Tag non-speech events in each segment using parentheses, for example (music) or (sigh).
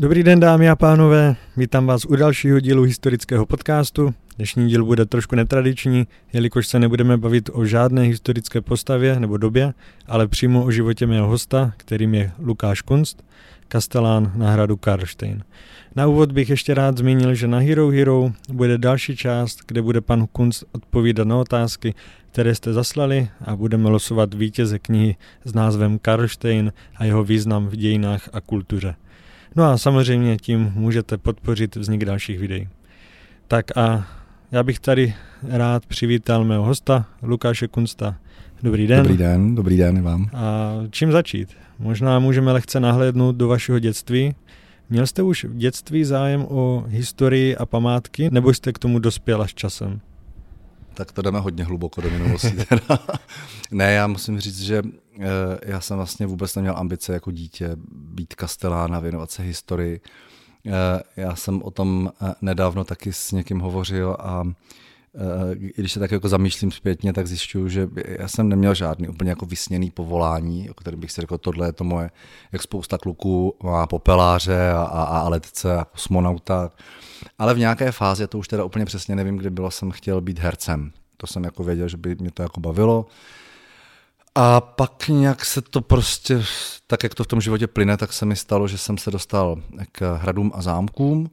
Dobrý den dámy a pánové, vítám vás u dalšího dílu historického podcastu. Dnešní díl bude trošku netradiční, jelikož se nebudeme bavit o žádné historické postavě nebo době, ale přímo o životě mého hosta, kterým je Lukáš Kunst, kastelán na hradu Karlštejn. Na úvod bych ještě rád zmínil, že na Hero Hero bude další část, kde bude pan Kunst odpovídat na otázky, které jste zaslali a budeme losovat vítěze knihy s názvem Karlštejn a jeho význam v dějinách a kultuře. No a samozřejmě tím můžete podpořit vznik dalších videí. Tak a já bych tady rád přivítal mého hosta Lukáše Kunsta. Dobrý den. Dobrý den, dobrý den vám. A čím začít? Možná můžeme lehce nahlédnout do vašeho dětství. Měl jste už v dětství zájem o historii a památky, nebo jste k tomu dospěl až časem? Tak to jdeme hodně hluboko do minulosti. (laughs) ne, já musím říct, že já jsem vlastně vůbec neměl ambice jako dítě být kastelán a věnovat se historii. Eh, já jsem o tom eh, nedávno taky s někým hovořil a když se tak jako zamýšlím zpětně, tak zjišťuju, že já jsem neměl žádný úplně jako vysněný povolání, o kterém bych si řekl, tohle je to moje, jak spousta kluků má popeláře a, a, a letce a kosmonauta. Ale v nějaké fázi, to už teda úplně přesně nevím, kdy bylo, jsem chtěl být hercem. To jsem jako věděl, že by mě to jako bavilo. A pak nějak se to prostě, tak jak to v tom životě plyne, tak se mi stalo, že jsem se dostal k hradům a zámkům,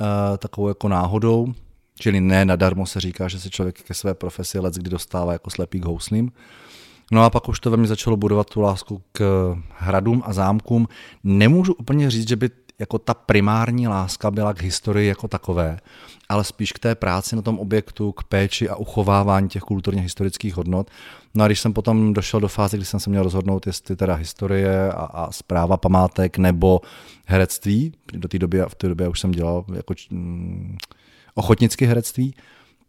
eh, takovou jako náhodou, čili ne nadarmo se říká, že se člověk ke své profesi let kdy dostává jako slepý k houslím. No a pak už to ve mně začalo budovat tu lásku k hradům a zámkům. Nemůžu úplně říct, že by jako ta primární láska byla k historii jako takové, ale spíš k té práci na tom objektu, k péči a uchovávání těch kulturně historických hodnot. No a když jsem potom došel do fáze, kdy jsem se měl rozhodnout, jestli teda historie a, a zpráva památek nebo herectví, do té doby, v té době už jsem dělal jako mm, ochotnické herectví,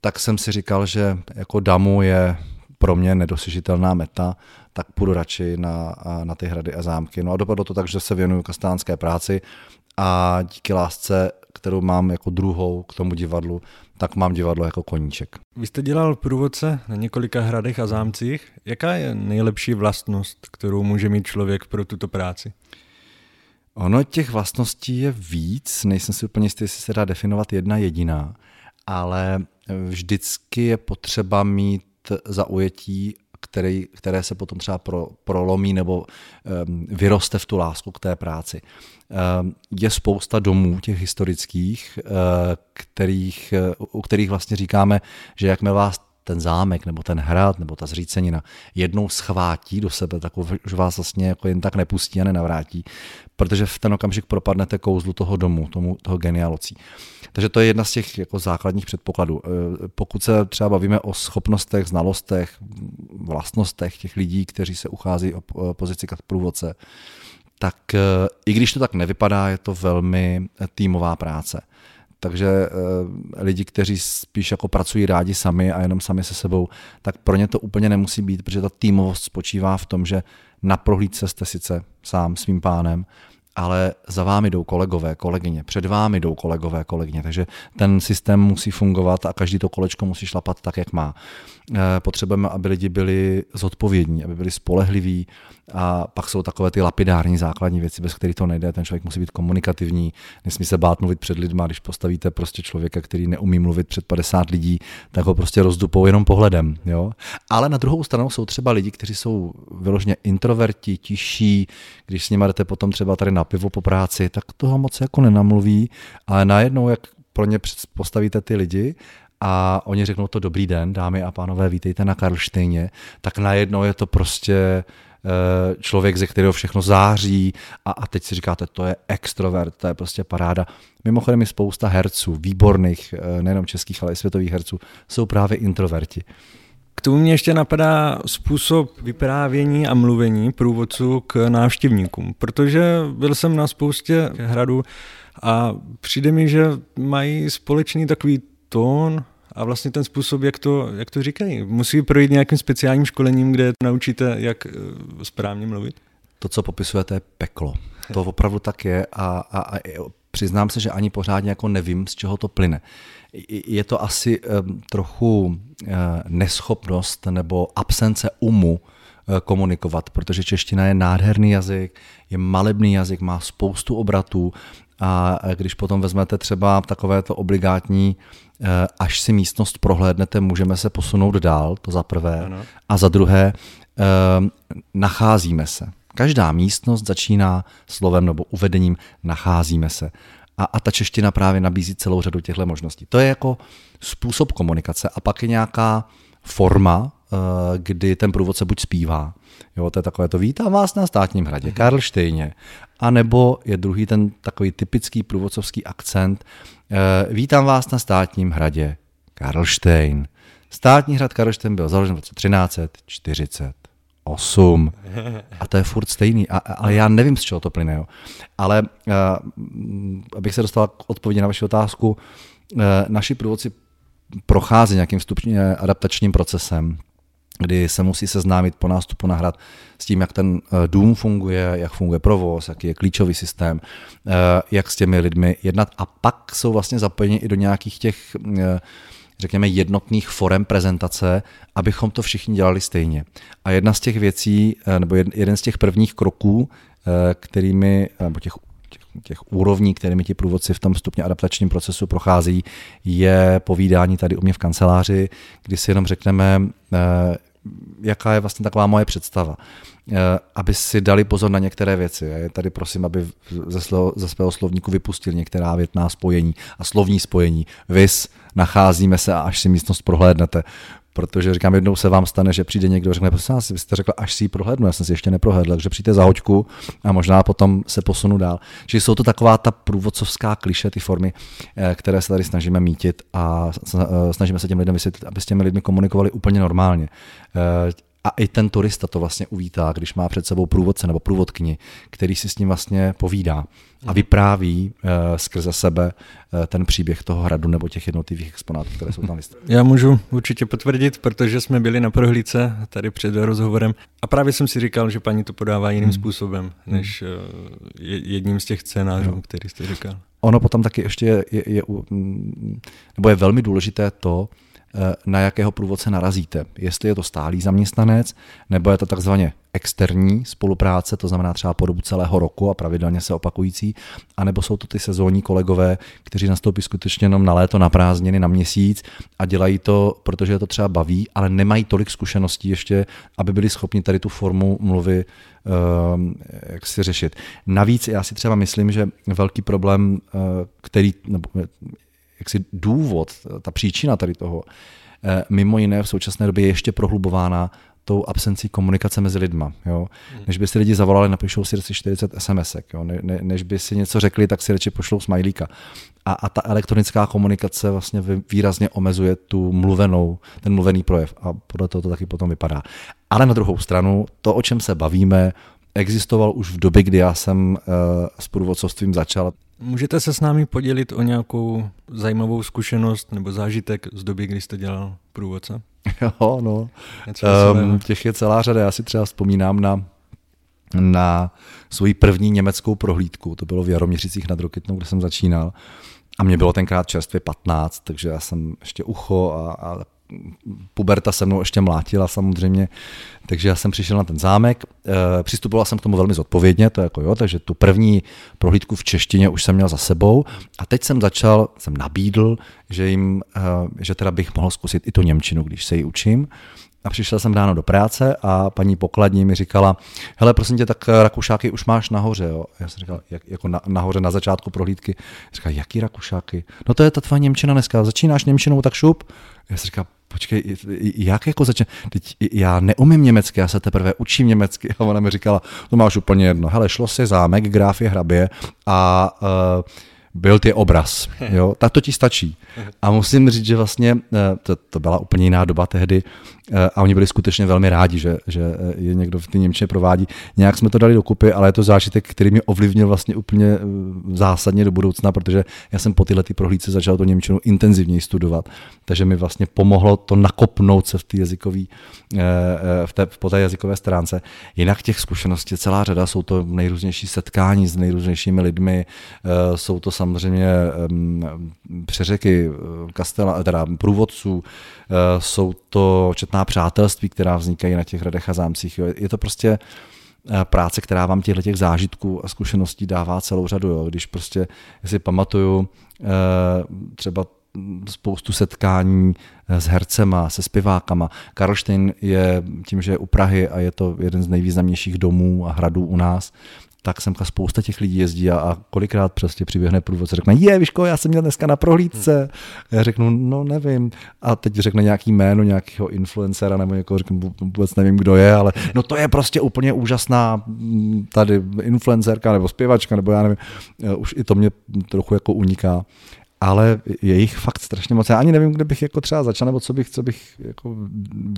tak jsem si říkal, že jako damu je pro mě nedosažitelná meta, tak půjdu radši na, na ty hrady a zámky. No a dopadlo to tak, že se věnuju kastánské práci a díky lásce, kterou mám jako druhou k tomu divadlu, tak mám divadlo jako koníček. Vy jste dělal průvodce na několika hradech a zámcích. Jaká je nejlepší vlastnost, kterou může mít člověk pro tuto práci? Ono těch vlastností je víc, nejsem si úplně jistý, jestli se dá definovat jedna jediná, ale vždycky je potřeba mít zaujetí který, které se potom třeba pro, prolomí nebo um, vyroste v tu lásku k té práci. Um, je spousta domů těch historických, uh, kterých, uh, u kterých vlastně říkáme, že jakmile vás ten zámek nebo ten hrad nebo ta zřícenina jednou schvátí do sebe, tak už vás vlastně jako jen tak nepustí a nenavrátí, protože v ten okamžik propadnete kouzlu toho domu, tomu, toho genialocí. Takže to je jedna z těch jako základních předpokladů. E, pokud se třeba bavíme o schopnostech, znalostech, vlastnostech těch lidí, kteří se uchází o pozici průvodce, tak e, i když to tak nevypadá, je to velmi týmová práce. Takže e, lidi, kteří spíš jako pracují rádi sami a jenom sami se sebou, tak pro ně to úplně nemusí být, protože ta týmovost spočívá v tom, že na prohlídce jste sice sám svým pánem, ale za vámi jdou kolegové, kolegyně, před vámi jdou kolegové, kolegyně, takže ten systém musí fungovat a každý to kolečko musí šlapat tak, jak má. Eh, potřebujeme, aby lidi byli zodpovědní, aby byli spolehliví a pak jsou takové ty lapidární základní věci, bez kterých to nejde. Ten člověk musí být komunikativní, nesmí se bát mluvit před lidmi, když postavíte prostě člověka, který neumí mluvit před 50 lidí, tak ho prostě rozdupou jenom pohledem. Jo? Ale na druhou stranu jsou třeba lidi, kteří jsou vyloženě introverti, tiší, když s nimi jdete potom třeba tady na pivo po práci, tak toho moc jako nenamluví, ale najednou, jak pro ně postavíte ty lidi a oni řeknou to dobrý den, dámy a pánové, vítejte na Karlštejně, tak najednou je to prostě eh, člověk, ze kterého všechno září a, a teď si říkáte, to je extrovert, to je prostě paráda. Mimochodem je spousta herců, výborných, eh, nejenom českých, ale i světových herců, jsou právě introverti. K tomu mě ještě napadá způsob vyprávění a mluvení průvodců k návštěvníkům, protože byl jsem na spoustě hradů a přijde mi, že mají společný takový tón a vlastně ten způsob, jak to, jak to říkají. Musí projít nějakým speciálním školením, kde naučíte, jak eh, správně mluvit? To, co popisujete, je peklo. To opravdu tak je a, a, a přiznám se, že ani pořádně jako nevím, z čeho to plyne. Je to asi um, trochu uh, neschopnost nebo absence umu komunikovat, protože čeština je nádherný jazyk, je malebný jazyk, má spoustu obratů A když potom vezmete třeba takové to obligátní, eh, až si místnost prohlédnete, můžeme se posunout dál, to za prvé. Ano. A za druhé, eh, nacházíme se. Každá místnost začíná slovem nebo uvedením nacházíme se. A, a ta čeština právě nabízí celou řadu těchto možností. To je jako způsob komunikace a pak je nějaká forma, kdy ten průvodce buď zpívá, jo, to je takové to vítám vás na státním hradě, mhm. Karlštejně, a nebo je druhý ten takový typický průvodcovský akcent, eh, vítám vás na státním hradě Karlštejn. Státní hrad Karlštejn byl založen v roce 1340. 8. A to je furt stejný. A, ale já nevím, z čeho to plyne. Jo. Ale uh, abych se dostal k odpovědi na vaši otázku, uh, naši průvodci prochází nějakým stupně adaptačním procesem, kdy se musí seznámit po nástupu na hrad s tím, jak ten dům funguje, jak funguje provoz, jaký je klíčový systém, jak s těmi lidmi jednat a pak jsou vlastně zapojeni i do nějakých těch řekněme, jednotných forem prezentace, abychom to všichni dělali stejně. A jedna z těch věcí, eh, nebo jeden z těch prvních kroků, eh, kterými, nebo těch těch úrovní, kterými ti průvodci v tom stupně adaptačním procesu prochází, je povídání tady u mě v kanceláři, kdy si jenom řekneme, eh, jaká je vlastně taková moje představa. Aby si dali pozor na některé věci. Já tady prosím, aby ze, svého, ze svého slovníku vypustil některá větná spojení a slovní spojení. Vys, nacházíme se a až si místnost prohlédnete. Protože říkám, jednou se vám stane, že přijde někdo a řekne, prosím vás, vy jste řekl, až si ji prohlédnu, já jsem si ještě neprohlédl, takže přijďte za hoďku a možná potom se posunu dál. Čili jsou to taková ta průvodcovská kliše, ty formy, eh, které se tady snažíme mítit a eh, snažíme se těm lidem vysvětlit, aby s těmi lidmi komunikovali úplně normálně. A i ten turista to vlastně uvítá, když má před sebou průvodce nebo průvodkyni, který si s ním vlastně povídá a mhm. vypráví uh, skrze sebe uh, ten příběh toho hradu nebo těch jednotlivých exponátů, které jsou tam vystaveny. (laughs) Já můžu určitě potvrdit, protože jsme byli na prohlídce tady před rozhovorem a právě jsem si říkal, že paní to podává jiným hmm. způsobem, mhm. než uh, jedním z těch scénářů, no. který jste říkal. Ono potom taky ještě je, je, je, nebo je velmi důležité to, na jakého průvodce narazíte. Jestli je to stálý zaměstnanec, nebo je to takzvaně externí spolupráce, to znamená třeba po dobu celého roku a pravidelně se opakující, anebo jsou to ty sezónní kolegové, kteří nastoupí skutečně jenom na léto, na prázdniny, na měsíc a dělají to, protože je to třeba baví, ale nemají tolik zkušeností ještě, aby byli schopni tady tu formu mluvy uh, jak si řešit. Navíc já si třeba myslím, že velký problém, uh, který, nebo jaksi důvod, ta příčina tady toho, eh, mimo jiné v současné době je ještě prohlubována tou absencí komunikace mezi lidma. Jo? Hmm. Než by si lidi zavolali, napíšou si 40 sms jo? Ne, ne, než by si něco řekli, tak si radši pošlou smajlíka. A, a ta elektronická komunikace vlastně výrazně omezuje tu mluvenou, ten mluvený projev a podle toho to taky potom vypadá. Ale na druhou stranu, to, o čem se bavíme, existoval už v době, kdy já jsem uh, s průvodcovstvím začal. Můžete se s námi podělit o nějakou zajímavou zkušenost nebo zážitek z doby, kdy jste dělal průvodce? (laughs) Jo, no. Um, těch je celá řada. Já si třeba vzpomínám na, na svoji první německou prohlídku. To bylo v Jaroměřicích nad Rokitnou, kde jsem začínal. A mě bylo tenkrát čerstvě 15, takže já jsem ještě ucho a, a puberta se mnou ještě mlátila samozřejmě, takže já jsem přišel na ten zámek, e, přistupoval jsem k tomu velmi zodpovědně, to jako jo, takže tu první prohlídku v češtině už jsem měl za sebou a teď jsem začal, jsem nabídl, že jim, e, že teda bych mohl zkusit i tu Němčinu, když se ji učím. A přišel jsem ráno do práce a paní pokladní mi říkala, hele, prosím tě, tak Rakušáky už máš nahoře. Jo? Já jsem říkal, jak, jako na, nahoře na začátku prohlídky. Říkal, jaký Rakušáky? No to je ta tvá Němčina dneska. Začínáš Němčinou, tak šup. Já jsem říkal, počkej, jak jako začne, teď já neumím německy, já se teprve učím německy. A ona mi říkala, to máš úplně jedno, hele, šlo si zámek, grafy hrabě a uh, byl ty obraz, (laughs) jo, tak to ti stačí. A musím říct, že vlastně eh, to, to byla úplně jiná doba tehdy eh, a oni byli skutečně velmi rádi, že, že eh, je někdo v té Němčině provádí. Nějak jsme to dali dokupy, ale je to zážitek, který mě ovlivnil vlastně úplně zásadně do budoucna, protože já jsem po tyhle ty prohlídce začal to Němčinu intenzivněji studovat, takže mi vlastně pomohlo to nakopnout se v té jazykové, v té, po té jazykové stránce. Jinak těch zkušeností celá řada, jsou to nejrůznější setkání s nejrůznějšími lidmi, jsou to samozřejmě přeřeky eh, kastela, teda průvodců, eh, jsou to četná přátelství, která vznikají na těch hradech a zámcích. Je to prostě práce, která vám těchto těch zážitků a zkušeností dává celou řadu. Jo. Když prostě, si pamatuju, třeba spoustu setkání s hercema, se zpěvákama. Karlštejn je tím, že je u Prahy a je to jeden z nejvýznamnějších domů a hradů u nás, tak semka spousta těch lidí jezdí a, a kolikrát prostě přiběhne průvodce, řekne, je, víš já jsem měl dneska na prohlídce. Hmm. Já řeknu, no nevím. A teď řekne nějaký jméno nějakého influencera nebo někoho, řeknu, vůbec nevím, kdo je, ale (laughs) no to je prostě úplně úžasná mm, tady influencerka nebo zpěvačka, nebo já nevím, eh, už i to mě trochu jako uniká ale je jich fakt strašně moc. Já ani nevím, kde bych jako třeba začal, nebo co bych, co bych jako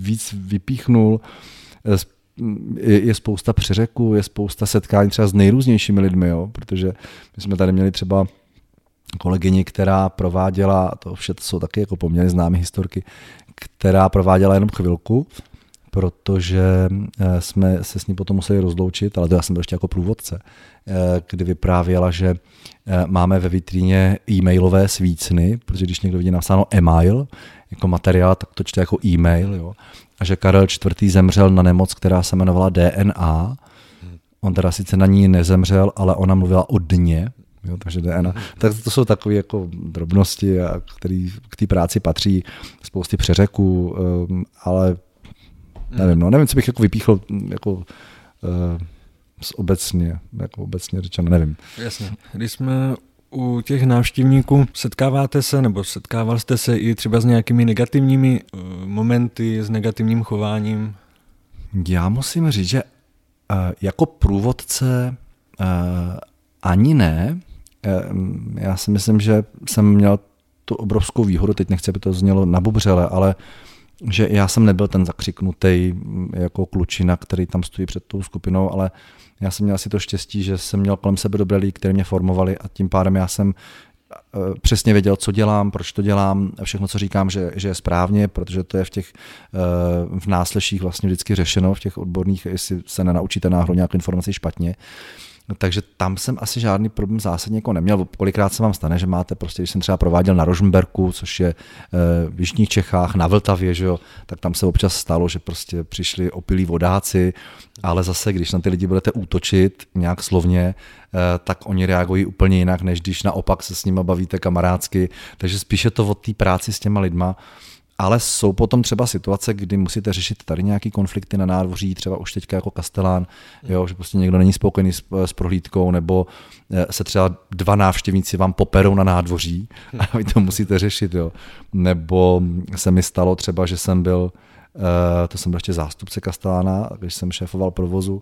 víc vypíchnul. Je, je spousta přeřeků, je spousta setkání třeba s nejrůznějšími lidmi, jo? protože my jsme tady měli třeba kolegyni, která prováděla, to vše to jsou taky jako poměrně známé historky, která prováděla jenom chvilku, protože eh, jsme se s ní potom museli rozloučit, ale to já jsem byl ještě jako průvodce, eh, kdy vyprávěla, že eh, máme ve vitríně e-mailové svícny, protože když někdo vidí napsáno e-mail jako materiál, tak to čte jako e-mail. Jo? A že Karel IV. zemřel na nemoc, která se jmenovala DNA. On teda sice na ní nezemřel, ale ona mluvila o dně, Jo, takže DNA. Tak to jsou takové jako drobnosti, které k té práci patří, spousty přeřeků, um, ale nevím, no, nevím, co bych jako vypíchl jako uh, obecně, jako obecně řečeno, nevím. Jasně. Když jsme u těch návštěvníků setkáváte se, nebo setkával jste se i třeba s nějakými negativními uh, momenty, s negativním chováním? Já musím říct, že uh, jako průvodce uh, ani ne. Já si myslím, že jsem měl tu obrovskou výhodu, teď nechci, aby to znělo na bubřele, ale že já jsem nebyl ten zakřiknutý jako klučina, který tam stojí před tou skupinou, ale já jsem měl asi to štěstí, že jsem měl kolem sebe dobré lidi, kteří mě formovali a tím pádem já jsem eh, přesně věděl, co dělám, proč to dělám, všechno, co říkám, že, že je správně, protože to je v těch eh, v násleších vlastně vždycky řešeno, v těch odborných, jestli se nenaučíte náhodou nějakou informaci špatně. No, takže tam jsem asi žádný problém zásadně jako neměl. Kolikrát se vám stane, že máte prostě, když jsem třeba prováděl na Rožmberku, což je eh, v Jižních Čechách, na Vltavě, že jo, tak tam se občas stalo, že prostě přišli opilí vodáci, ale zase, když na ty lidi budete útočit nějak slovně, eh, tak oni reagují úplně jinak, než když naopak se s nimi bavíte kamarádsky. Takže spíše to od té práci s těma lidma ale jsou potom třeba situace, kdy musíte řešit tady nějaký konflikty na nádvoří, třeba už teďka jako Kastelán, jo, že prostě někdo není spokojený s, s prohlídkou, nebo eh, se třeba dva návštěvníci vám poperou na nádvoří a vy to musíte řešit. Jo. Nebo se mi stalo třeba, že jsem byl, eh, to jsem byl ještě zástupce Kastelána, když jsem šéfoval provozu,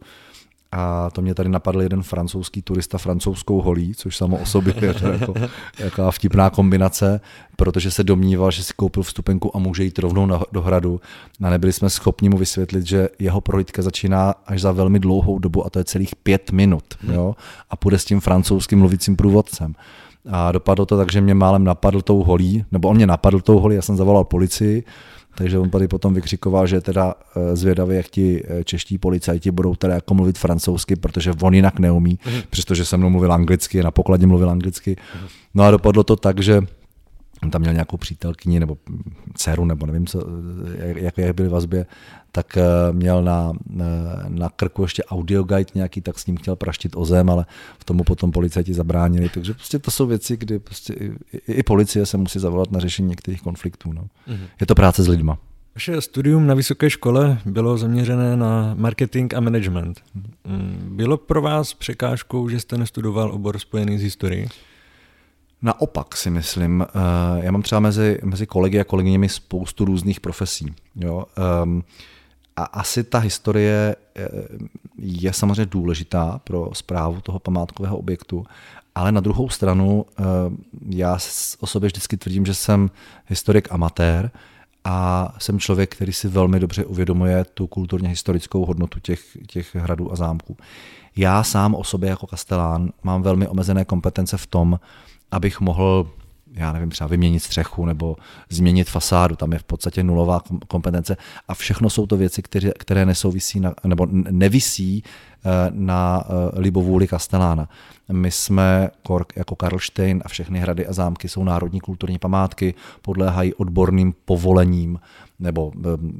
a to mě tady napadl jeden francouzský turista francouzskou holí, což samo o sobě je to jako, (laughs) jako vtipná kombinace, protože se domníval, že si koupil vstupenku a může jít rovnou na, do hradu. A nebyli jsme schopni mu vysvětlit, že jeho prohlídka začíná až za velmi dlouhou dobu a to je celých pět minut. Jo? A půjde s tím francouzským mluvícím průvodcem. A dopadlo to tak, že mě málem napadl tou holí, nebo on mě napadl tou holí, já jsem zavolal policii, takže on tady potom vykřikoval, že teda eh, zvědavý, jak ti eh, čeští policajti budou teda jako mluvit francouzsky, protože on jinak neumí, mm. přestože se mnou mluvil anglicky, na pokladě mluvil anglicky. No a dopadlo to tak, že tam měl nějakou přítelkyni nebo dceru, nebo nevím, co, jak, jak byly vazbě, tak eh, měl na, na krku ještě audio guide nějaký, tak s ním chtěl praštit o zem, ale v tomu potom policajti zabránili. Takže prostě to jsou věci, kdy prostě i, i policie se musí zavolat na řešení některých konfliktů. No. Mm-hmm. Je to práce s lidma. Vaše studium na vysoké škole bylo zaměřené na marketing a management. Mm, bylo pro vás překážkou, že jste nestudoval obor spojený s historií? Naopak si myslím, eh, já mám třeba mezi, mezi kolegy a kolegyněmi spoustu různých profesí. Jo? Um, a asi ta historie eh, je samozřejmě důležitá pro zprávu toho památkového objektu, ale na druhou stranu eh, já o sobě vždycky tvrdím, že jsem historik amatér a jsem člověk, který si velmi dobře uvědomuje tu kulturně historickou hodnotu těch, těch hradů a zámků. Já sám o sobě jako kastelán mám velmi omezené kompetence v tom, abych mohl já nevím, třeba vyměnit střechu nebo změnit fasádu, tam je v podstatě nulová kompetence a všechno jsou to věci, které, které nesouvisí na, nebo nevisí na libovůli Kastelána. My jsme jako Karlštejn a všechny hrady a zámky jsou národní kulturní památky, podléhají odborným povolením nebo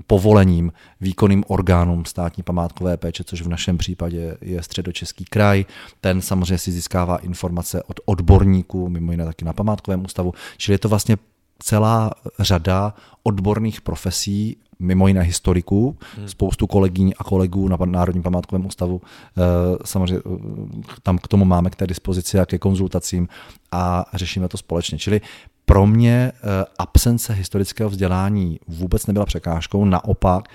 povolením výkonným orgánům státní památkové péče, což v našem případě je středočeský kraj. Ten samozřejmě si získává informace od odborníků, mimo jiné taky na památkovém ústavu, čili je to vlastně celá řada odborných profesí, mimo jiné historiků, hmm. spoustu kolegyň a kolegů na Národním památkovém ústavu. Eh, samozřejmě eh, tam k tomu máme k té dispozici a ke konzultacím a řešíme to společně. Čili pro mě eh, absence historického vzdělání vůbec nebyla překážkou, naopak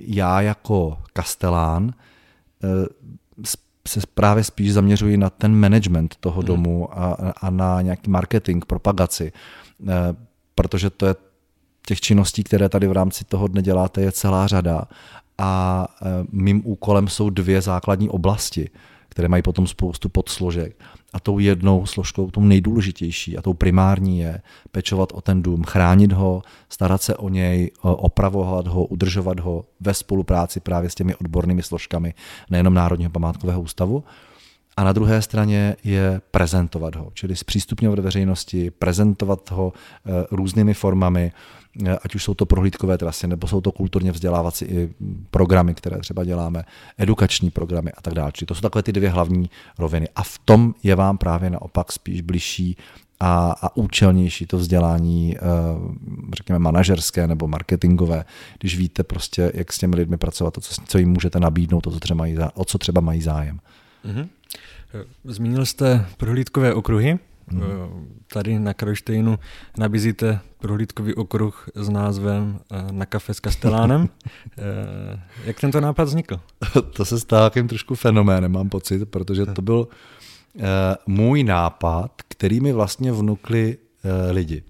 já jako kastelán se právě spíš zaměřuji na ten management toho hmm. domu a, a na nějaký marketing, propagaci, protože to je těch činností, které tady v rámci toho dne děláte, je celá řada. A mým úkolem jsou dvě základní oblasti, které mají potom spoustu podsložek. A tou jednou složkou, tou nejdůležitější a tou primární je pečovat o ten dům, chránit ho, starat se o něj, opravovat ho, udržovat ho ve spolupráci právě s těmi odbornými složkami nejenom Národního památkového ústavu. A na druhé straně je prezentovat ho, čili zpřístupňovat veřejnosti, prezentovat ho eh, různými formami, Eh, ať už jsou to prohlídkové trasy, nebo jsou to kulturně vzdělávací programy, které třeba děláme, edukační programy a tak dále. Čili to jsou takové ty dvě hlavní roviny. A v tom je vám právě naopak spíš blížší a, a účelnější to vzdělání, eh, řekněme, manažerské nebo marketingové, když víte prostě, jak s těmi lidmi pracovat, to, co, co jim můžete nabídnout, to, co třeba mají, o co třeba mají zájem. Mm-hmm. Zmínil jste prohlídkové okruhy. Hmm. Tady na Karlštejnu nabízíte prohlídkový okruh s názvem eh, Na kafe s Kastelánem. (laughs) Eh, jak tento nápad vznikl? (laughs) to se stává takovým trošku fenoménem, mám pocit, protože to byl můj nápad, který mi vlastně vnukli lidi.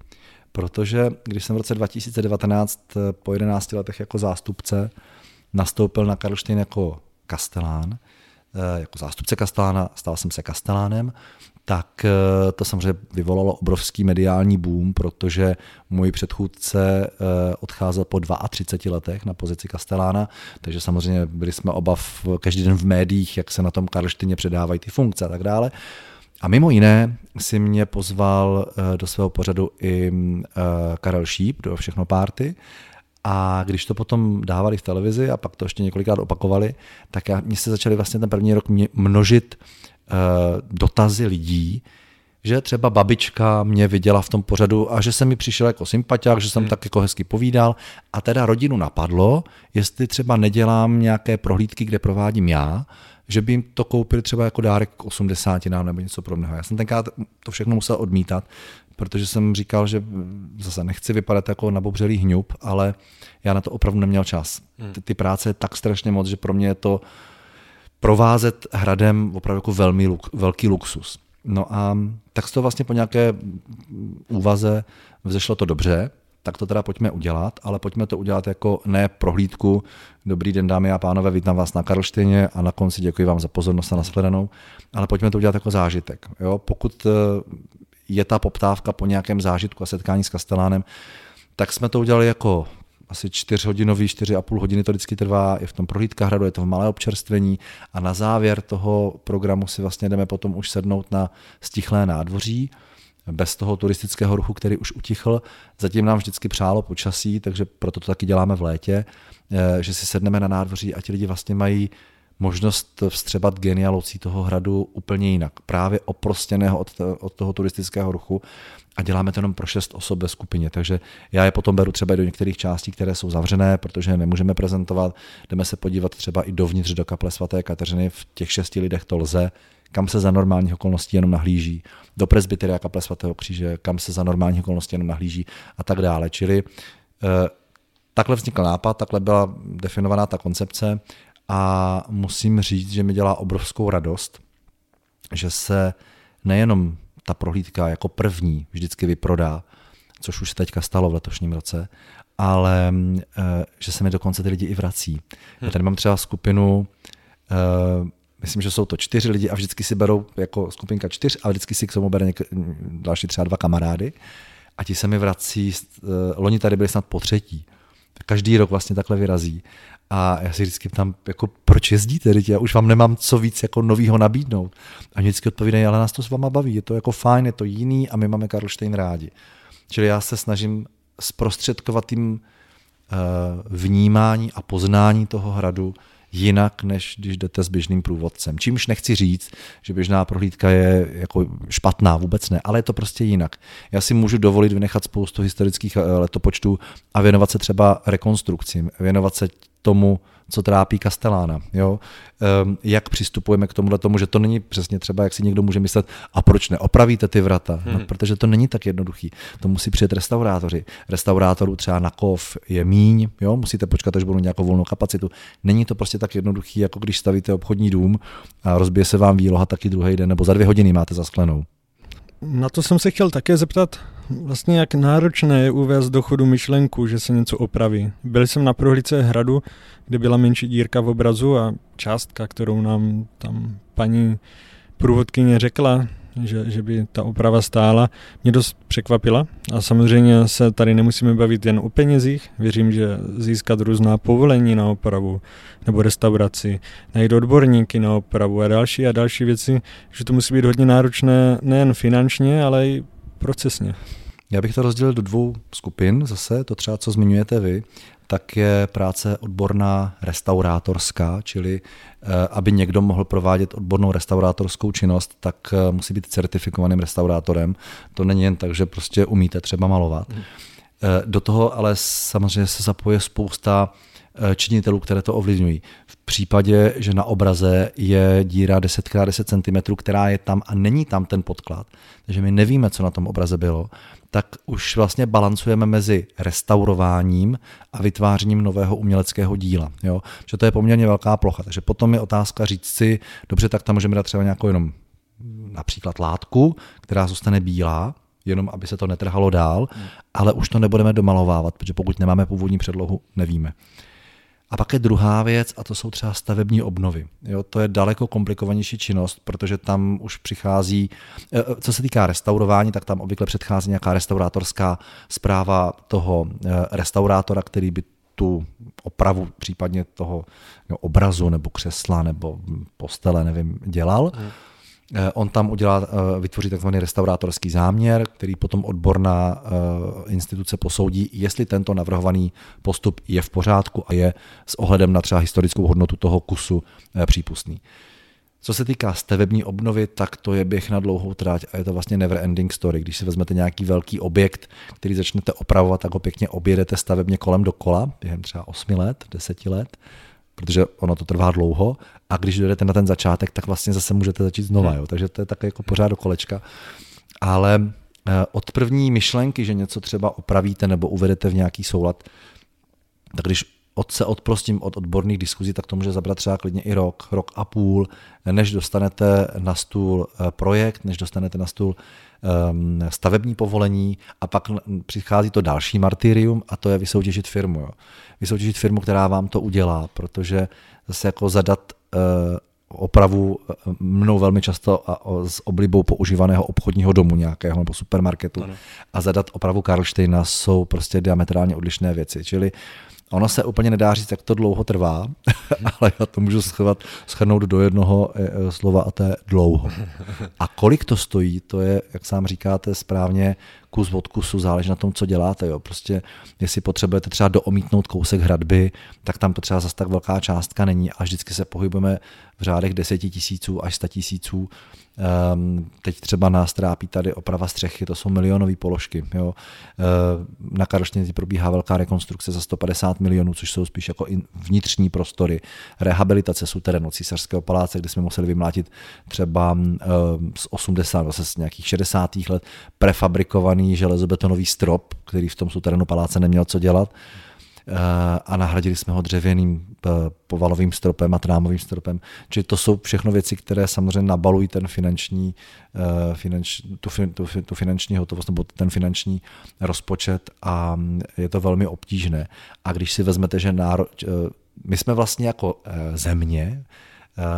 Protože když jsem v roce 2019 po 11 letech jako zástupce nastoupil na Karlštejn jako kastelán, jako zástupce kastelána, stal jsem se kastelánem tak eh, to samozřejmě vyvolalo obrovský mediální boom, protože můj předchůdce eh, odcházel po 32 letech na pozici Kastelána, takže samozřejmě byli jsme oba v, každý den v médiích, jak se na tom Karlštině předávají ty funkce a tak dále. A mimo jiné si mě pozval eh, do svého pořadu i Karel Šíp do Všechno párty, a když to potom dávali v televizi a pak to ještě několikrát opakovali, tak já, mě se začaly vlastně ten první rok množit Eh, dotazy lidí, že třeba babička mě viděla v tom pořadu a že se mi přišel jako sympatiák, že jsem hmm. tak jako hezky povídal a teda rodinu napadlo, jestli třeba nedělám nějaké prohlídky, kde provádím já, že by jim to koupili třeba jako dárek k 80 nám nebo něco podobného. Já jsem tenkrát to všechno musel odmítat, protože jsem říkal, že zase nechci vypadat jako nabobřelý hňub, ale já na to opravdu neměl čas. Hmm. Ty, ty práce je tak strašně moc, že pro mě je to provázet hradem opravdu jako velmi luk, velký luxus. No a tak to vlastně po nějaké úvaze vzešlo to dobře, tak to teda pojďme udělat, ale pojďme to udělat jako ne prohlídku. Dobrý den, dámy a pánové, vítám vás na Karlštejně a na konci děkuji vám za pozornost a nashledanou, ale pojďme to udělat jako zážitek. Jo? Pokud je ta poptávka po nějakém zážitku a setkání s Kastelánem, tak jsme to udělali jako asi čtyřhodinový, čtyři a půl hodiny to vždycky trvá, je v tom prohlídka hradu, je to v malé občerstvení a na závěr toho programu si vlastně jdeme potom už sednout na stichlé nádvoří, bez toho turistického ruchu, který už utichl. Zatím nám vždycky přálo počasí, takže proto to taky děláme v létě, eh, že si sedneme na nádvoří a ti lidi vlastně mají možnost vstřebat genialocí toho hradu úplně jinak. Právě oprostěného od, od toho turistického ruchu a děláme to jenom pro šest osob ve skupině. Takže já je potom beru třeba do některých částí, které jsou zavřené, protože je nemůžeme prezentovat. Jdeme se podívat třeba i dovnitř do kaple svaté Kateřiny. V těch šesti lidech to lze, kam se za normálních okolností jenom nahlíží. Do presbyteria kaple svatého kříže, kam se za normálních okolností jenom nahlíží a tak dále. Čili eh, takhle vznikl nápad, takhle byla definovaná ta koncepce a musím říct, že mi dělá obrovskou radost, že se nejenom ta prohlídka jako první vždycky vyprodá, což už se teďka stalo v letošním roce, ale eh, že se mi dokonce ty lidi i vrací. Já tady mám třeba skupinu, eh, myslím, že jsou to čtyři lidi a vždycky si berou jako skupinka čtyř a vždycky si k tomu bere něk- další třeba dva kamarády a ti se mi vrací, eh, loni tady byli snad po třetí. Každý rok vlastně takhle vyrazí. A já si vždycky ptám, jako, proč jezdíte, teď já už vám nemám co víc jako novýho nabídnout. A mě vždycky odpovídají, ale nás to s váma baví, je to jako fajn, je to jiný a my máme Karlštejn rádi. Čili já se snažím zprostředkovat tím uh, vnímání a poznání toho hradu jinak, než když jdete s běžným průvodcem. Čímž nechci říct, že běžná prohlídka je jako špatná, vůbec ne, ale je to prostě jinak. Já si můžu dovolit vynechat spoustu historických eh, letopočtů a věnovat se třeba rekonstrukcím, věnovat se tomu, co trápí Kastelána. Jo? Um, jak přistupujeme k tomuhle tomu, že to není přesně třeba, jak si někdo může myslet, a proč neopravíte ty vrata? No, hmm. No, protože to není tak jednoduchý. To musí přijet restaurátoři. Restaurátorů třeba na kov je míň, jo? musíte počkat, až budou nějakou volnou kapacitu. Není to prostě tak jednoduchý, jako když stavíte obchodní dům a rozbije se vám výloha taky druhý den, nebo za dvě hodiny máte zasklenou. Na to jsem se chtěl také zeptat, vlastně jak náročné je uvést do chodu myšlenku, že se něco opraví. Byl jsem na prohlídce hradu, kde byla menší dírka v obrazu a částka, kterou nám tam paní průvodkyně řekla, že, že by ta oprava stála, mě dost překvapila. A samozřejmě se tady nemusíme bavit jen o penězích. Věřím, že získat různá povolení na opravu nebo restauraci, najít odborníky na opravu a další a další věci, že to musí být hodně náročné nejen finančně, ale i procesně. Já bych to rozdělil do dvou skupin zase, to třeba, co zmiňujete vy, tak je práce odborná restaurátorská, čili eh, aby někdo mohl provádět odbornou restaurátorskou činnost, tak eh, musí být certifikovaným restaurátorem. To není jen tak, že prostě umíte třeba malovat. Hmm. Eh, do toho ale samozřejmě se zapoje spousta činitelů, které to ovlivňují. V případě, že na obraze je díra 10x10 cm, která je tam a není tam ten podklad, takže my nevíme, co na tom obraze bylo, tak už vlastně balancujeme mezi restaurováním a vytvářením nového uměleckého díla. Jo? Že to je poměrně velká plocha. Takže potom je otázka říct si, dobře, tak tam můžeme dát třeba nějakou jenom například látku, která zůstane bílá, jenom aby se to netrhalo dál, hmm. ale už to nebudeme domalovávat, protože pokud nemáme původní předlohu, nevíme. A pak je druhá věc, a to jsou třeba stavební obnovy. Jo, to je daleko komplikovanější činnost, protože tam už přichází, eh, eh, co se týká restaurování, tak tam obvykle předchází nějaká restaurátorská zpráva toho eh, restaurátora, který by tu opravu případně toho jo, obrazu nebo křesla nebo postele, nevím, dělal. Hmm on tam udělá, eh, vytvoří takzvaný restaurátorský záměr, který potom odborná eh, instituce posoudí, jestli tento navrhovaný postup je v pořádku a je s ohledem na třeba historickou hodnotu toho kusu přípustný. Co se týká stavební obnovy, tak to je běh na dlouhou tráť a je to vlastně never ending story. Když si vezmete nějaký velký objekt, který začnete opravovat, tak ho pěkně objedete stavebně kolem dokola během třeba 8 let, 10 let protože ono to trvá dlouho a když dojdete na ten začátek, tak vlastně zase můžete začít znova, hmm. jo? takže to je také jako pořád do kolečka. Ale eh, od první myšlenky, že něco třeba opravíte nebo uvedete v nějaký soulad, tak když od se odprostím od odborných diskuzí, tak to může zabrat třeba klidně i rok, rok a půl, než dostanete na stůl eh, projekt, než dostanete na stůl stavební povolení a pak přichází to další martyrium a to je vysoutěžit firmu. Jo. Vysoutěžit firmu, která vám to udělá, protože zase jako zadat eh, opravu eh, mnou velmi často a s oblibou používaného obchodního domu nějakého nebo supermarketu ano. a zadat opravu Karlštejna jsou prostě diametrálně odlišné věci. Čili Ono se úplně nedá říct, jak to dlouho trvá, (laughs) ale já to můžu schovat, schrnout do jednoho eh, eh, slova a to je dlouho. A kolik to stojí, to je, jak sám říkáte správně, kus od kusu, záleží na tom, co děláte. Jo. Prostě jestli potřebujete třeba doomítnout kousek hradby, tak tam to třeba zase tak velká částka není a vždycky se pohybujeme v řádech deseti tisíců až sta tisíců. Um, teď třeba nás trápí tady oprava střechy, to jsou milionové položky. Jo. Uh, na Karlštejně probíhá velká rekonstrukce za 150 milionů, což jsou spíš jako vnitřní prostory. Rehabilitace suterénu císařského paláce, kde jsme museli vymlátit třeba uh, z 80, zase z nějakých 60. let prefabrikovaný železobetonový strop, který v tom suterénu paláce neměl co dělat eh, a nahradili jsme ho dřevěným eh, povalovým stropem a trámovým stropem. Čili to jsou všechno věci, které samozřejmě nabalují ten finanční, eh, finanč, tu, tu, tu finanční hotovost nebo ten finanční rozpočet a je to velmi obtížné. A když si vezmete, že náro, my jsme vlastně jako země,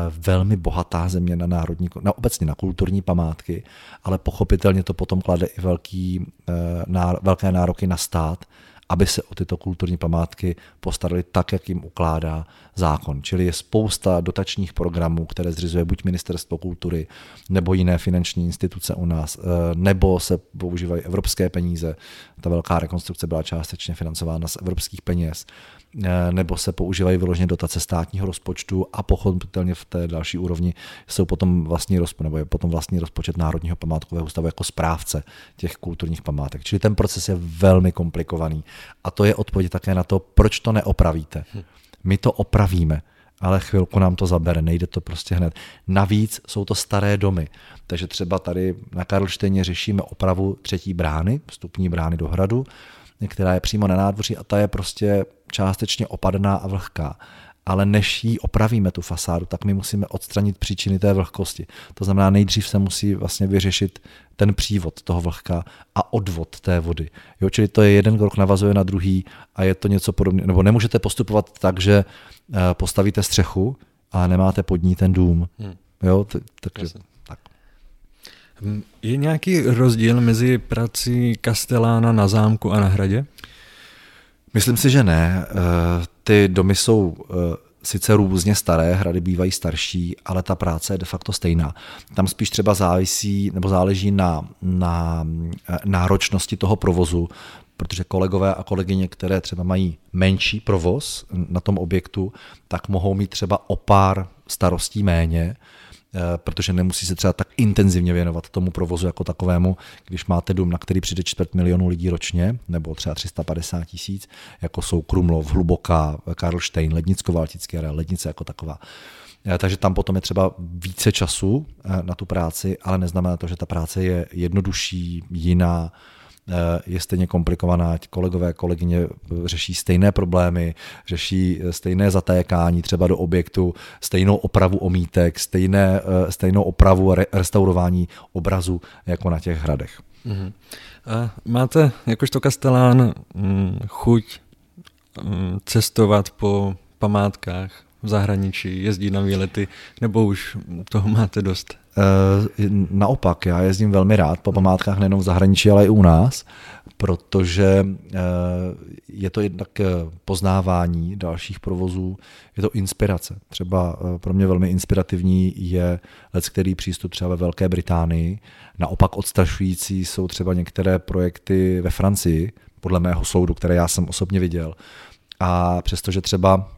velmi bohatá země na národní, na obecně na kulturní památky, ale pochopitelně to potom klade i velký, eh, velké nároky na stát aby se o tyto kulturní památky postarali tak, jak jim ukládá zákon. Čili je spousta dotačních programů, které zřizuje buď Ministerstvo kultury nebo jiné finanční instituce u nás, eh, nebo se používají evropské peníze. Ta velká rekonstrukce byla částečně financována z evropských peněz. Eh, nebo se používají vyloženě dotace státního rozpočtu a pochopitelně v té další úrovni jsou potom vlastní rozpočet, nebo je potom vlastní rozpočet Národního památkového ústavu jako správce těch kulturních památek. Čili ten proces je velmi komplikovaný. A to je odpověď také na to, proč to neopravíte. My to opravíme, ale chvilku nám to zabere, nejde to prostě hned. Navíc jsou to staré domy, takže třeba tady na Karlštejně řešíme opravu třetí brány, vstupní brány do hradu, která je přímo na nádvoří a ta je prostě částečně opadená a vlhká. Ale než ji opravíme tu fasádu, tak my musíme odstranit příčiny té vlhkosti. To znamená, nejdřív se musí vlastně vyřešit ten přívod toho vlhka a odvod té vody. Jo, čili to je jeden krok navazuje na druhý a je to něco podobného. Nebo nemůžete postupovat tak, že eh, postavíte střechu a nemáte pod ní ten dům. Hmm. Jo, takže tak. Je nějaký rozdíl mezi prací Kastelána na zámku a na hradě? Myslím si, že ne. Ty domy jsou eh, sice různě staré, hrady bývají starší, ale ta práce je de facto stejná. Tam spíš třeba závisí nebo záleží na, na eh, náročnosti toho provozu, protože kolegové a kolegyně, které třeba mají menší provoz na tom objektu, tak mohou mít třeba o pár starostí méně, protože nemusí se třeba tak intenzivně věnovat tomu provozu jako takovému, když máte dům, na který přijde čtvrt milionu lidí ročně, nebo třeba 350 tisíc, jako jsou Krumlov, Hluboká, Karlštejn, Lednicko-Valtický areál, Lednice jako taková. Eh, takže tam potom je třeba více času eh, na tu práci, ale neznamená to, že ta práce je jednodušší, jiná, Eh, je stejně komplikovaná. Kolegové, kolegyně eh, řeší stejné problémy, řeší eh, stejné zatékání třeba do objektu, stejnou opravu omítek, stejné, stejnou opravu restaurování obrazu jako na těch hradech. Mm-hmm. A máte jakožto kastelán mm, chuť mm, cestovat po památkách v zahraničí, jezdí na výlety, nebo už toho máte dost? Eh, naopak, já jezdím velmi rád po památkách nejenom v zahraničí, ale i u nás, protože eh, je to jednak eh, poznávání dalších provozů, je to inspirace. Třeba pro mě velmi inspirativní je let, který přístup třeba ve Velké Británii. Naopak odstrašující jsou třeba některé projekty ve Francii, podle mého soudu, které já jsem osobně viděl. A přestože třeba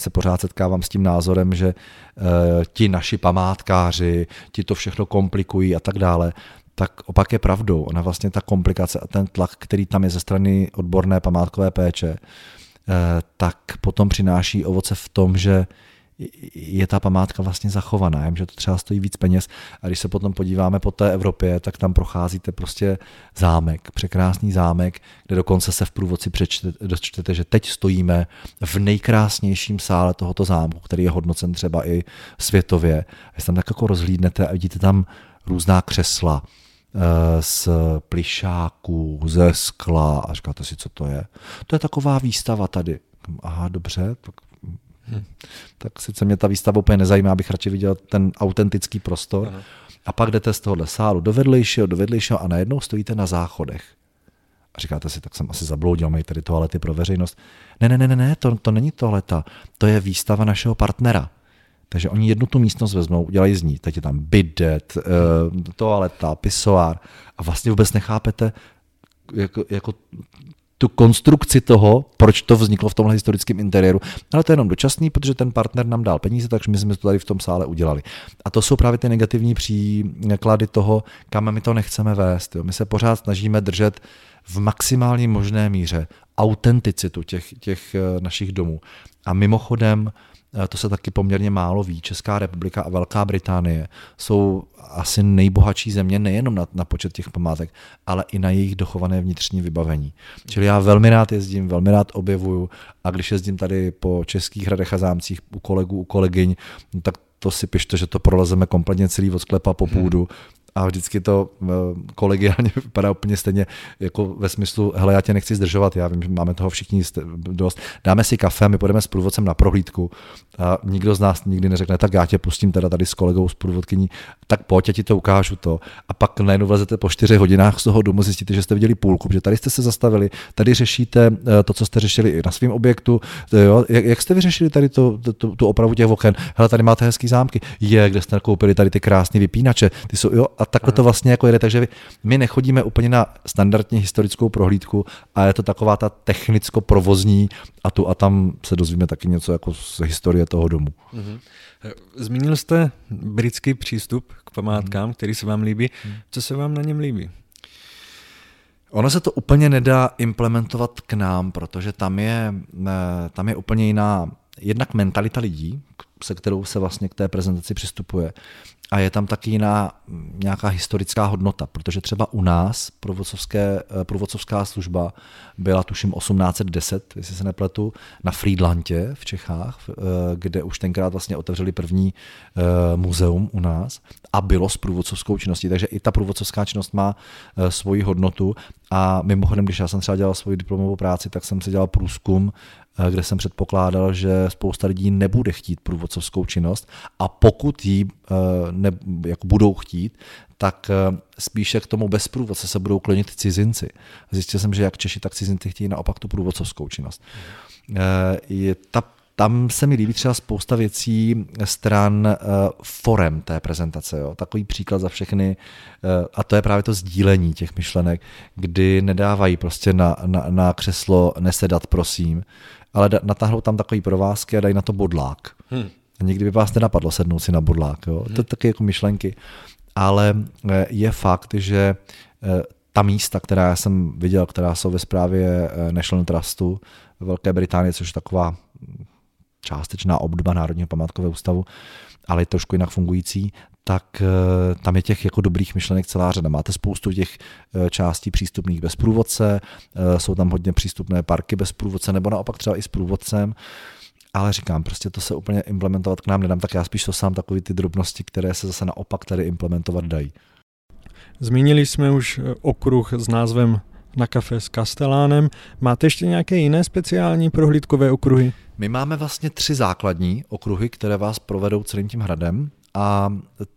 se pořád setkávám s tím názorem, že uh, ti naši památkáři, ti to všechno komplikují a tak dále, tak opak je pravdou. Ona vlastně ta komplikace a ten tlak, který tam je ze strany odborné památkové péče, uh, tak potom přináší ovoce v tom, že je ta památka vlastně zachovaná. Že to třeba stojí víc peněz. A když se potom podíváme po té Evropě, tak tam procházíte prostě zámek, překrásný zámek, kde dokonce se v průvodci přečtete, dočtete, že teď stojíme v nejkrásnějším sále tohoto zámku, který je hodnocen třeba i světově. A tam tak jako rozhlídnete a vidíte tam různá křesla, eh, z plišáků, ze skla a říkáte si, co to je. To je taková výstava tady. Aha, dobře, tak Hmm. Tak sice mě ta výstava úplně nezajímá, abych radši viděl ten autentický prostor. Aha. A pak jdete z tohohle sálu do vedlejšího, do vedlejšího a najednou stojíte na záchodech. A říkáte si, tak jsem asi zabloudil, mají tady toalety pro veřejnost. Ne, ne, ne, ne, ne to, to není toaleta, to je výstava našeho partnera. Takže oni jednu tu místnost vezmou, udělají z ní. Teď je tam bidet, uh, toaleta, pisoár a vlastně vůbec nechápete, jako, jako tu konstrukci toho, proč to vzniklo v tomhle historickém interiéru. Ale to je jenom dočasný, protože ten partner nám dal peníze, takže my jsme to tady v tom sále udělali. A to jsou právě ty negativní příklady toho, kam my to nechceme vést. Jo. My se pořád snažíme držet v maximální možné míře autenticitu těch, těch eh, našich domů. A mimochodem, to se taky poměrně málo ví, Česká republika a Velká Británie jsou asi nejbohatší země nejenom na, na počet těch památek, ale i na jejich dochované vnitřní vybavení. Čili já velmi rád jezdím, velmi rád objevuju a když jezdím tady po českých hradech a zámcích u kolegů, u kolegyň, tak to si pište, že to prolezeme kompletně celý od sklepa po půdu a vždycky to eh, kolegiálně (laughs) vypadá úplně stejně jako ve smyslu, hele, já tě nechci zdržovat, já vím, že máme toho všichni dost, dáme si kafe my půjdeme s průvodcem na prohlídku a nikdo z nás nikdy neřekne, tak já tě pustím teda tady s kolegou, s průvodkyní, tak pojď, já ti to ukážu to. A pak najednou vlezete po čtyřech hodinách z toho domu, zjistíte, že jste viděli půlku, že tady jste se zastavili, tady řešíte eh, to, co jste řešili i na svém objektu. Jo? Jak, jak, jste vyřešili tady to, tu, tu opravu těch oken? Hele, tady máte hezký zámky. Je, kde jste koupili tady ty krásné vypínače. Ty jsou, jo? A takhle to vlastně jako jede. Takže my nechodíme úplně na standardní historickou prohlídku, a je to taková ta technicko-provozní a tu a tam se dozvíme taky něco jako z historie toho domu. Mm-hmm. Zmínil jste britský přístup k památkám, mm-hmm. který se vám líbí. Co se vám na něm líbí? Ono se to úplně nedá implementovat k nám, protože tam je, tam je úplně jiná jednak mentalita lidí, se kterou se vlastně k té prezentaci přistupuje. A je tam taky jiná nějaká historická hodnota, protože třeba u nás eh, průvodcovská služba byla tuším 1810, jestli se nepletu, na Friedlandě v Čechách, eh, kde už tenkrát vlastně otevřeli první eh, muzeum u nás a bylo s průvodcovskou činností, takže i ta průvodcovská činnost má svoji hodnotu a mimochodem, když já jsem třeba dělal svoji diplomovou práci, tak jsem si dělal průzkum kde jsem předpokládal, že spousta lidí nebude chtít průvodcovskou činnost a pokud ji eh, ne, jako budou chtít, tak eh, spíše k tomu bez průvodce se budou klonit cizinci. Zjistil jsem, že jak Češi, tak cizinci chtějí naopak tu průvodcovskou činnost. Je ta tam se mi líbí třeba spousta věcí stran forem té prezentace. Jo. Takový příklad za všechny, a to je právě to sdílení těch myšlenek, kdy nedávají prostě na, na, na křeslo nesedat, prosím, ale natáhnou tam takový provázky a dají na to bodlák. Hmm. A nikdy by vás nenapadlo sednout si na bodlák. Jo? Hmm. To je taky jako myšlenky. Ale eh, je fakt, že eh, ta místa, která jsem viděl, která jsou ve zprávě eh, National Trustu ve Velké Británii, což je taková částečná obdoba Národního památkového ústavu, ale je trošku jinak fungující, tak eh, tam je těch jako dobrých myšlenek celá řada. Máte spoustu těch eh, částí přístupných bez průvodce, eh, jsou tam hodně přístupné parky bez průvodce, nebo naopak třeba i s průvodcem. Ale říkám, prostě to se úplně implementovat k nám nedám, tak já spíš to sám takové ty drobnosti, které se zase naopak tady implementovat dají. Zmínili jsme už okruh s názvem na kafe s Kastelánem. Máte ještě nějaké jiné speciální prohlídkové okruhy? My máme vlastně tři základní okruhy, které vás provedou celým tím hradem a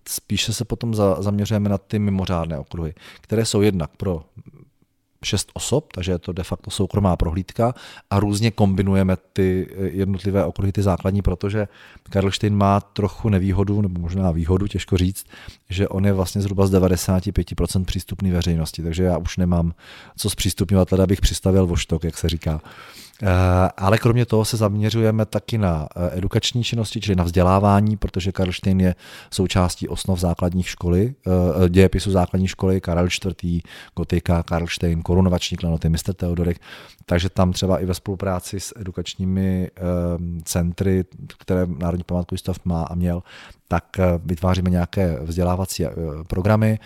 spíše se potom za, zaměřujeme na ty mimořádné okruhy, které jsou jednak pro šest osob, takže je to de facto soukromá prohlídka a různě kombinujeme ty jednotlivé okruhy, ty základní, protože Karlštejn má trochu nevýhodu, nebo možná výhodu, těžko říct, že on je vlastně zhruba z 95% přístupný veřejnosti, takže já už nemám co zpřístupňovat, teda bych přistavil voštok, jak se říká. Eh, ale kromě toho se zaměřujeme taky na eh, edukační činnosti, čili na vzdělávání, protože Karlštejn je součástí osnov základních školy, eh, dějepisu základní školy, Karel IV., Gotika, Karlštejn, korunovační klenoty, mistr Teodorek, takže tam třeba i ve spolupráci s edukačními centry, které Národní památkový ústav má a měl, tak vytváříme nějaké vzdělávací programy,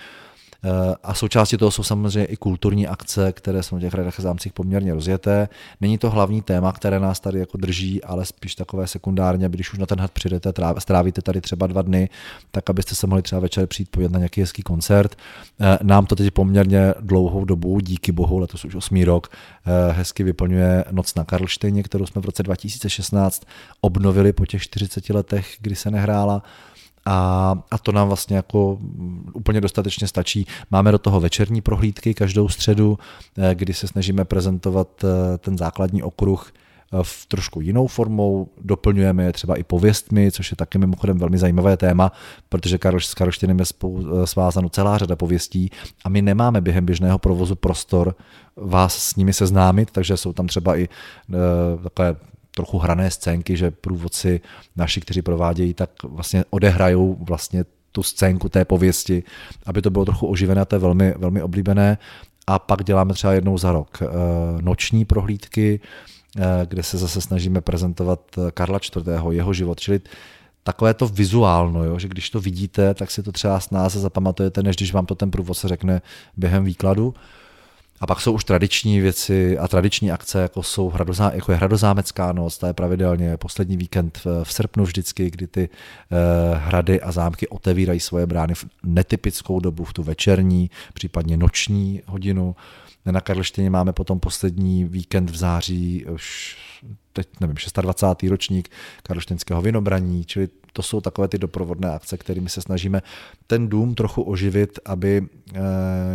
a součástí toho jsou samozřejmě i kulturní akce, které jsou v těch radách zámcích poměrně rozjeté. Není to hlavní téma, které nás tady jako drží, ale spíš takové sekundárně, když už na ten had přijdete, strávíte tady třeba dva dny, tak abyste se mohli třeba večer přijít pojet na nějaký hezký koncert. Eh, nám to teď poměrně dlouhou dobu, díky bohu, letos už osmý rok, eh, hezky vyplňuje Noc na Karlštejně, kterou jsme v roce 2016 obnovili po těch 40 letech, kdy se nehrála a, a to nám vlastně jako úplně dostatečně stačí. Máme do toho večerní prohlídky každou středu, eh, kdy se snažíme prezentovat eh, ten základní okruh eh, v trošku jinou formou, doplňujeme je třeba i pověstmi, což je taky mimochodem velmi zajímavé téma, protože Karl, s Karlštinem je svázáno celá řada pověstí a my nemáme během běžného provozu prostor vás s nimi seznámit, takže jsou tam třeba i takové trochu hrané scénky, že průvodci naši, kteří provádějí, tak vlastně odehrajou vlastně tu scénku té pověsti, aby to bylo trochu oživené, to je velmi, velmi oblíbené. A pak děláme třeba jednou za rok eh, noční prohlídky, eh, kde se zase snažíme prezentovat Karla IV., jeho život, čili takové to vizuálno, jo, že když to vidíte, tak si to třeba snáze zapamatujete, než když vám to ten průvodce řekne během výkladu. A pak jsou už tradiční věci a tradiční akce, jako, jsou hradozá, jako je Hradozámecká noc, ta je pravidelně poslední víkend v, v srpnu vždycky, kdy ty eh, hrady a zámky otevírají svoje brány v netypickou dobu, v tu večerní, případně noční hodinu. Na Karlštejně máme potom poslední víkend v září, už teď nevím, 26. ročník karlštěnského vinobraní, čili to jsou takové ty doprovodné akce, kterými se snažíme ten dům trochu oživit, aby e,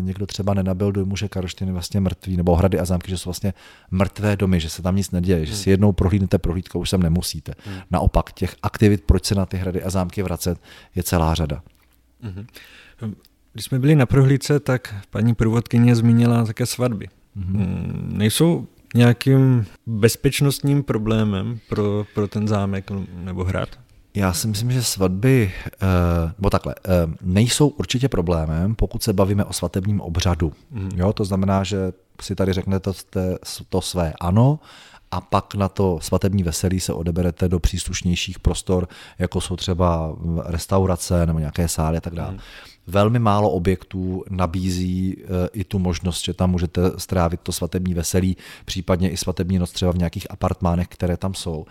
někdo třeba nenabil dojmu, že Karlštejn je vlastně mrtvý, nebo hrady a zámky, že jsou vlastně mrtvé domy, že se tam nic neděje, hmm. že si jednou prohlídnete prohlídku, už sem nemusíte. Hmm. Naopak, těch aktivit, proč se na ty hrady a zámky vracet, je celá řada. Hmm. Když jsme byli na prohlídce, tak paní průvodkyně zmínila také svatby. Mm-hmm. Nejsou nějakým bezpečnostním problémem pro, pro ten zámek nebo hrad? Já si myslím, že svatby, eh, nebo takhle, eh, nejsou určitě problémem, pokud se bavíme o svatebním obřadu. Mm. Jo, to znamená, že si tady řeknete to, to své ano a pak na to svatební veselí se odeberete do příslušnějších prostor, jako jsou třeba restaurace nebo nějaké sály a tak dále. Mm. Velmi málo objektů nabízí eh, i tu možnost, že tam můžete strávit to svatební veselí, případně i svatební noc třeba v nějakých apartmánech, které tam jsou.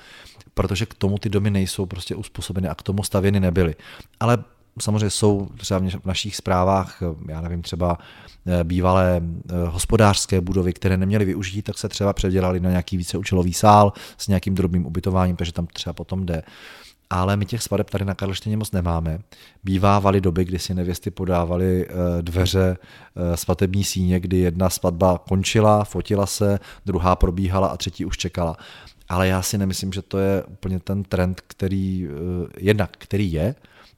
Protože k tomu ty domy nejsou prostě uspůsobeny a k tomu stavěny nebyly. Ale samozřejmě jsou třeba v našich zprávách, eh, já nevím, třeba eh, bývalé hospodářské budovy, které neměly využít, tak se třeba předělali na nějaký víceúčelový sál s nějakým drobným ubytováním, takže tam třeba potom jde ale my těch svadeb tady na Karlštejně moc nemáme. Bývávaly doby, kdy si nevěsty podávaly eh, dveře eh, svatební síně, kdy jedna svatba končila, fotila se, druhá probíhala a třetí už čekala. Ale já si nemyslím, že to je úplně ten trend, který eh, jednak, který je,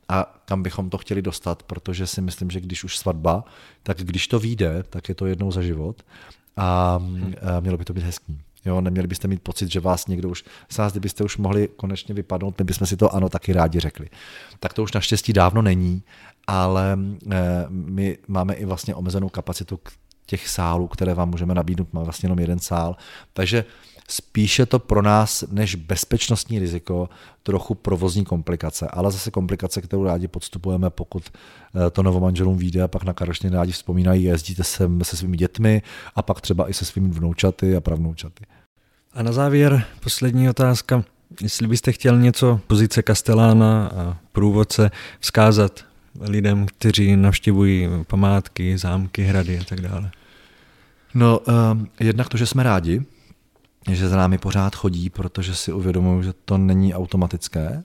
a kam bychom to chtěli dostat, protože si myslím, že když už svatba, tak když to vyjde, tak je to jednou za život a hm. mělo by to být hezký. Jo, neměli byste mít pocit, že vás někdo už, vás, kdybyste už mohli konečně vypadnout, my bychom si to ano taky rádi řekli. Tak to už naštěstí dávno není, ale eh, my máme i vlastně omezenou kapacitu těch sálů, které vám můžeme nabídnout, má vlastně jenom jeden sál. Takže spíše to pro nás než bezpečnostní riziko trochu provozní komplikace, ale zase komplikace, kterou rádi podstupujeme, pokud eh, to novomanželům vyjde a pak na Karlštejně rádi vzpomínají, jezdíte sem se svými dětmi a pak třeba i se svými vnoučaty a pravnoučaty. A na závěr poslední otázka. Jestli byste chtěl něco pozice Kastelána a průvodce vzkázat lidem, kteří navštěvují památky, zámky, hrady a tak dále. No, um, jednak to, že jsme rádi, že za námi pořád chodí, protože si uvědomuji, že to není automatické.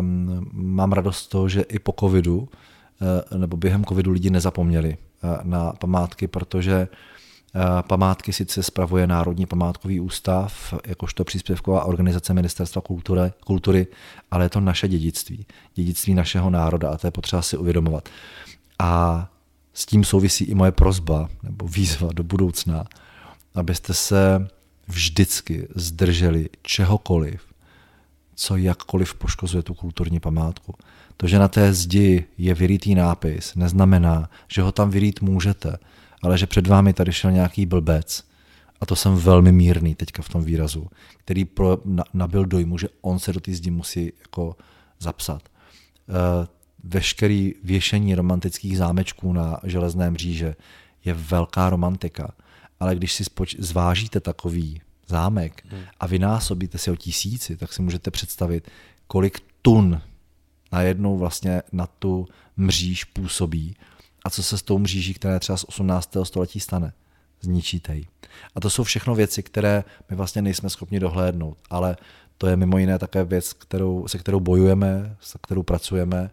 Um, mám radost z toho, že i po covidu uh, nebo během covidu lidi nezapomněli uh, na památky, protože uh, památky sice spravuje Národní památkový ústav, jakožto příspěvková organizace Ministerstva kultury, kultury, ale je to naše dědictví, dědictví našeho národa a to je potřeba si uvědomovat. A s tím souvisí i moje prozba nebo výzva do budoucna, abyste se vždycky zdrželi čehokoliv, co jakkoliv poškozuje tu kulturní památku. To, že na té zdi je vyrytý nápis, neznamená, že ho tam vyrít můžete, ale že před vámi tady šel nějaký blbec, a to jsem velmi mírný teďka v tom výrazu, který pro, na, nabil dojmu, že on se do té zdi musí jako zapsat. E, veškerý věšení romantických zámečků na železném mříže je velká romantika ale když si spoč- zvážíte takový zámek hmm. a vynásobíte si o tisíci, tak si můžete představit, kolik tun najednou vlastně na tu mříž působí a co se s tou mříží, která je třeba z 18. století stane. Zničíte ji. A to jsou všechno věci, které my vlastně nejsme schopni dohlédnout, ale to je mimo jiné také věc, kterou, se kterou bojujeme, se kterou pracujeme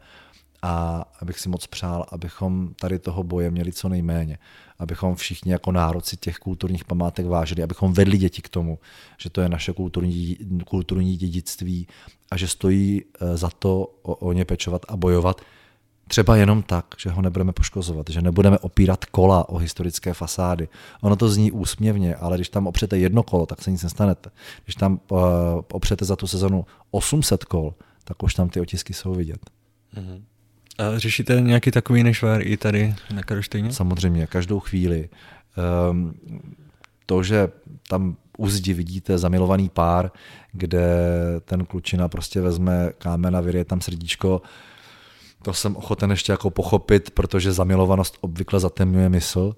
a abych si moc přál, abychom tady toho boje měli co nejméně. Abychom všichni jako národci těch kulturních památek vážili, abychom vedli děti k tomu, že to je naše kulturní, kulturní dědictví a že stojí eh, za to o, o ně pečovat a bojovat. Třeba jenom tak, že ho nebudeme poškozovat, že nebudeme opírat kola o historické fasády. Ono to zní úsměvně, ale když tam opřete jedno kolo, tak se nic nestanete. Když tam uh, opřete za tu sezonu 800 kol, tak už tam ty otisky jsou vidět. Mm-hmm. A řešíte nějaký takový nešvár i tady na Karlštejně? Samozřejmě, každou chvíli. Um, to, že tam u zdi vidíte zamilovaný pár, kde ten klučina prostě vezme kámen a vyrie tam srdíčko, to jsem ochoten ještě jako pochopit, protože zamilovanost obvykle zatemňuje mysl.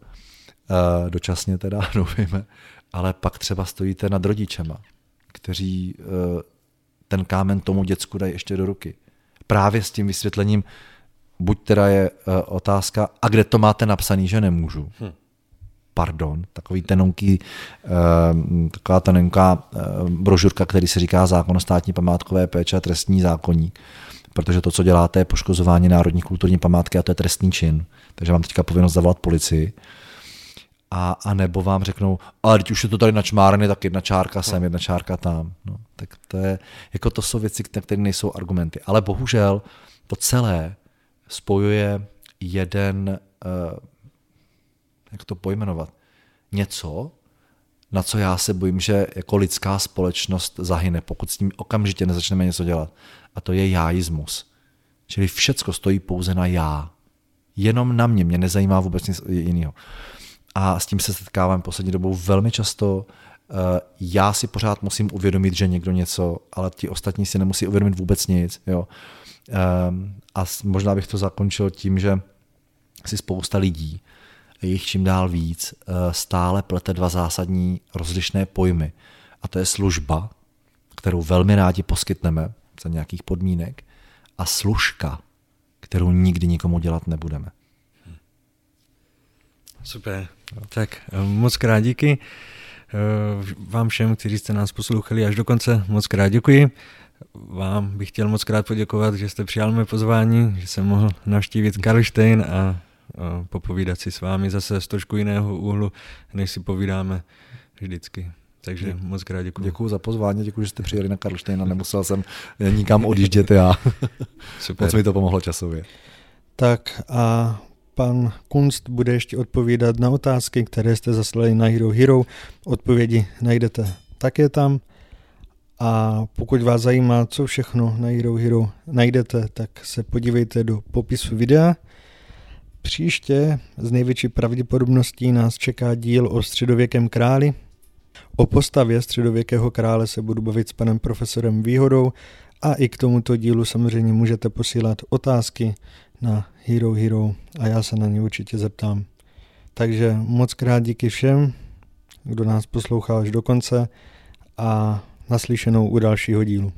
uh, dočasně teda, (laughs) doufejme, ale pak třeba stojíte nad rodičema, kteří uh, ten kámen tomu děcku dají ještě do ruky. Právě s tím vysvětlením, buď teda je uh, otázka, a kde to máte napsaný, že nemůžu. Hm. Pardon, takový tenonký, uh, taková tenonká uh, brožurka, který se říká zákon o státní památkové péče a trestní zákonník. Protože to, co děláte, je poškozování národní kulturní památky a to je trestný čin. Takže mám teďka povinnost zavolat policii. A, a nebo vám řeknou, ale teď už je to tady na čmárny, tak jedna čárka sem, jedna čárka tam. No, tak to je, jako to jsou věci, které nejsou argumenty. Ale bohužel to celé spojuje jeden, uh, jak to pojmenovat, něco, na co já se bojím, že jako lidská společnost zahyne, pokud s tím okamžitě nezačneme něco dělat. A to je jáismus. Čili všecko stojí pouze na já. Jenom na mě, mě nezajímá vůbec nic jiného. A s tím se setkávám poslední dobou velmi často. Eh, já si pořád musím uvědomit, že někdo něco, ale ti ostatní si nemusí uvědomit vůbec nic. Jo. Ehm, a možná bych to zakončil tím, že si spousta lidí, jich čím dál víc, eh, stále plete dva zásadní rozlišné pojmy. A to je služba, kterou velmi rádi poskytneme za nějakých podmínek, a služka, kterou nikdy nikomu dělat nebudeme. Super. Tak eh, moc krát díky. Eh, vám všem, kteří jste nás poslouchali až do konce, moc krát děkuji. Vám bych chtěl moc krát poděkovat, že jste přijal mé pozvání, že jsem mohl navštívit Karlštejn a popovídat si s vámi zase z trošku jiného úhlu, než si povídáme vždycky. Takže Dě, moc krát děkuji. Děkuji za pozvání, děkuji, že jste přijeli na Karlštejn a nemusel jsem nikam odjíždět já. (laughs) Super. Moc mi to pomohlo časově. Tak a pan Kunst bude ještě odpovídat na otázky, které jste zaslali na Hero Hero. Odpovědi najdete také tam. A pokud vás zajímá, co všechno na Hero Hero najdete, tak se podívejte do popisu videa. Příště z největší pravděpodobností nás čeká díl o středověkém králi. O postavě středověkého krále se budu bavit s panem profesorem Výhodou a i k tomuto dílu samozřejmě můžete posílat otázky na Hero Hero a já se na ně určitě zeptám. Takže moc krát díky všem, kdo nás poslouchal až do konce a naslyšenou u dalšího dílu.